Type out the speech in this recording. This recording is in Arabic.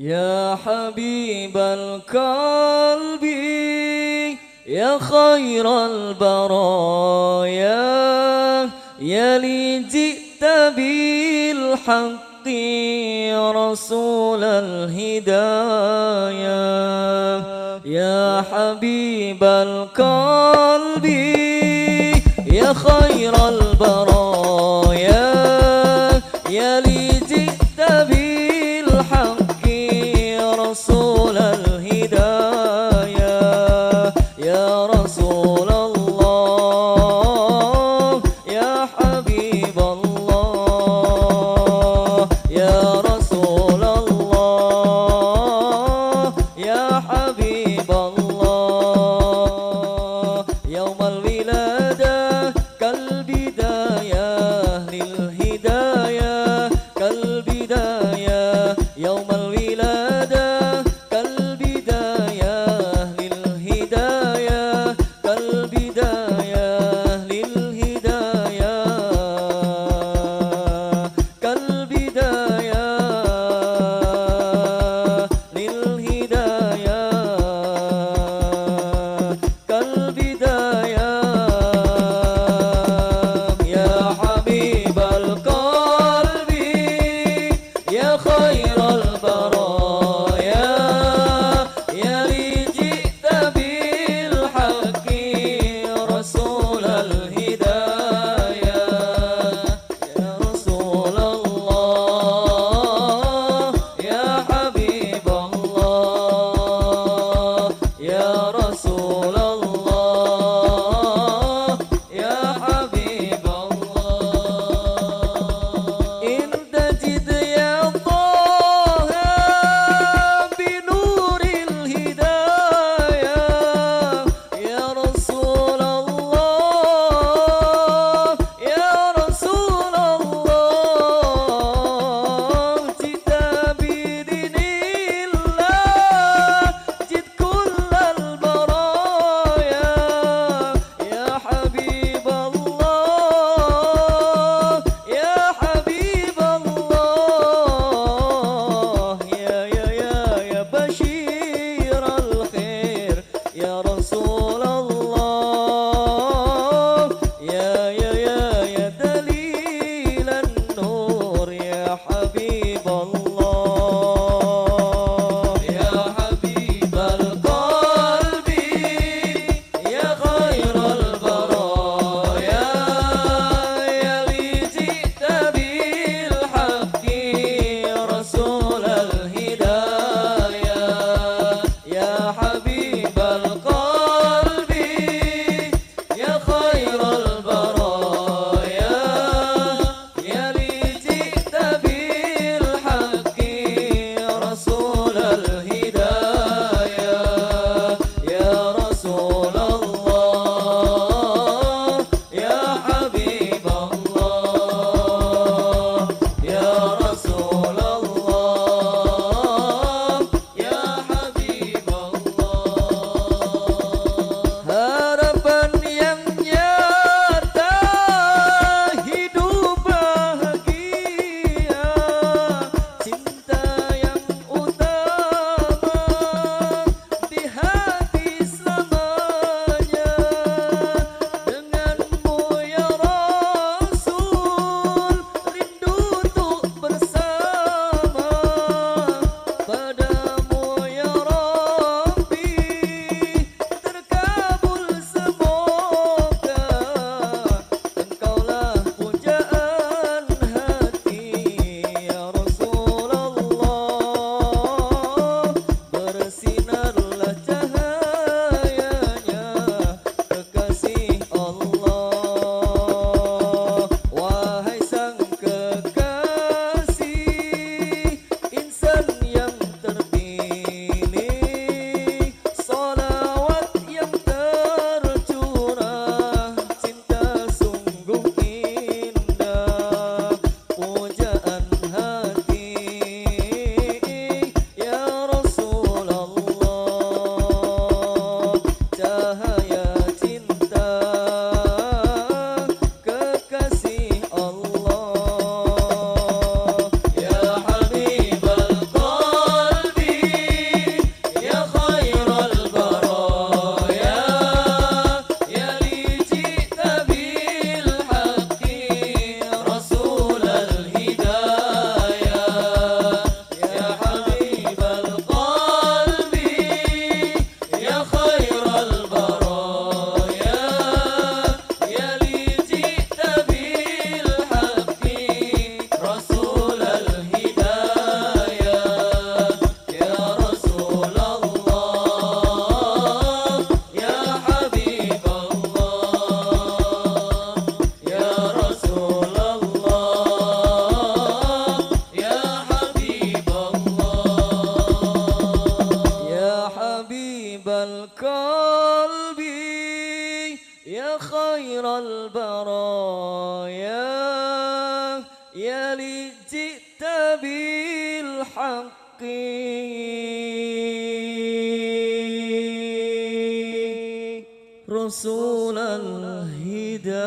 يا حبيب القلب يا خير البرايا يا لي جئت بالحق رسول الهدايا. يا حبيب القلب يا خير البرايا. رسول الله. يا حبيب الله. يا رسول الله. يا حبيب الله. يوم الولادة كالبداية للهداية كالبداية. يوم そう。خير البرايا يا لي جئت بالحق. رسول الهدايه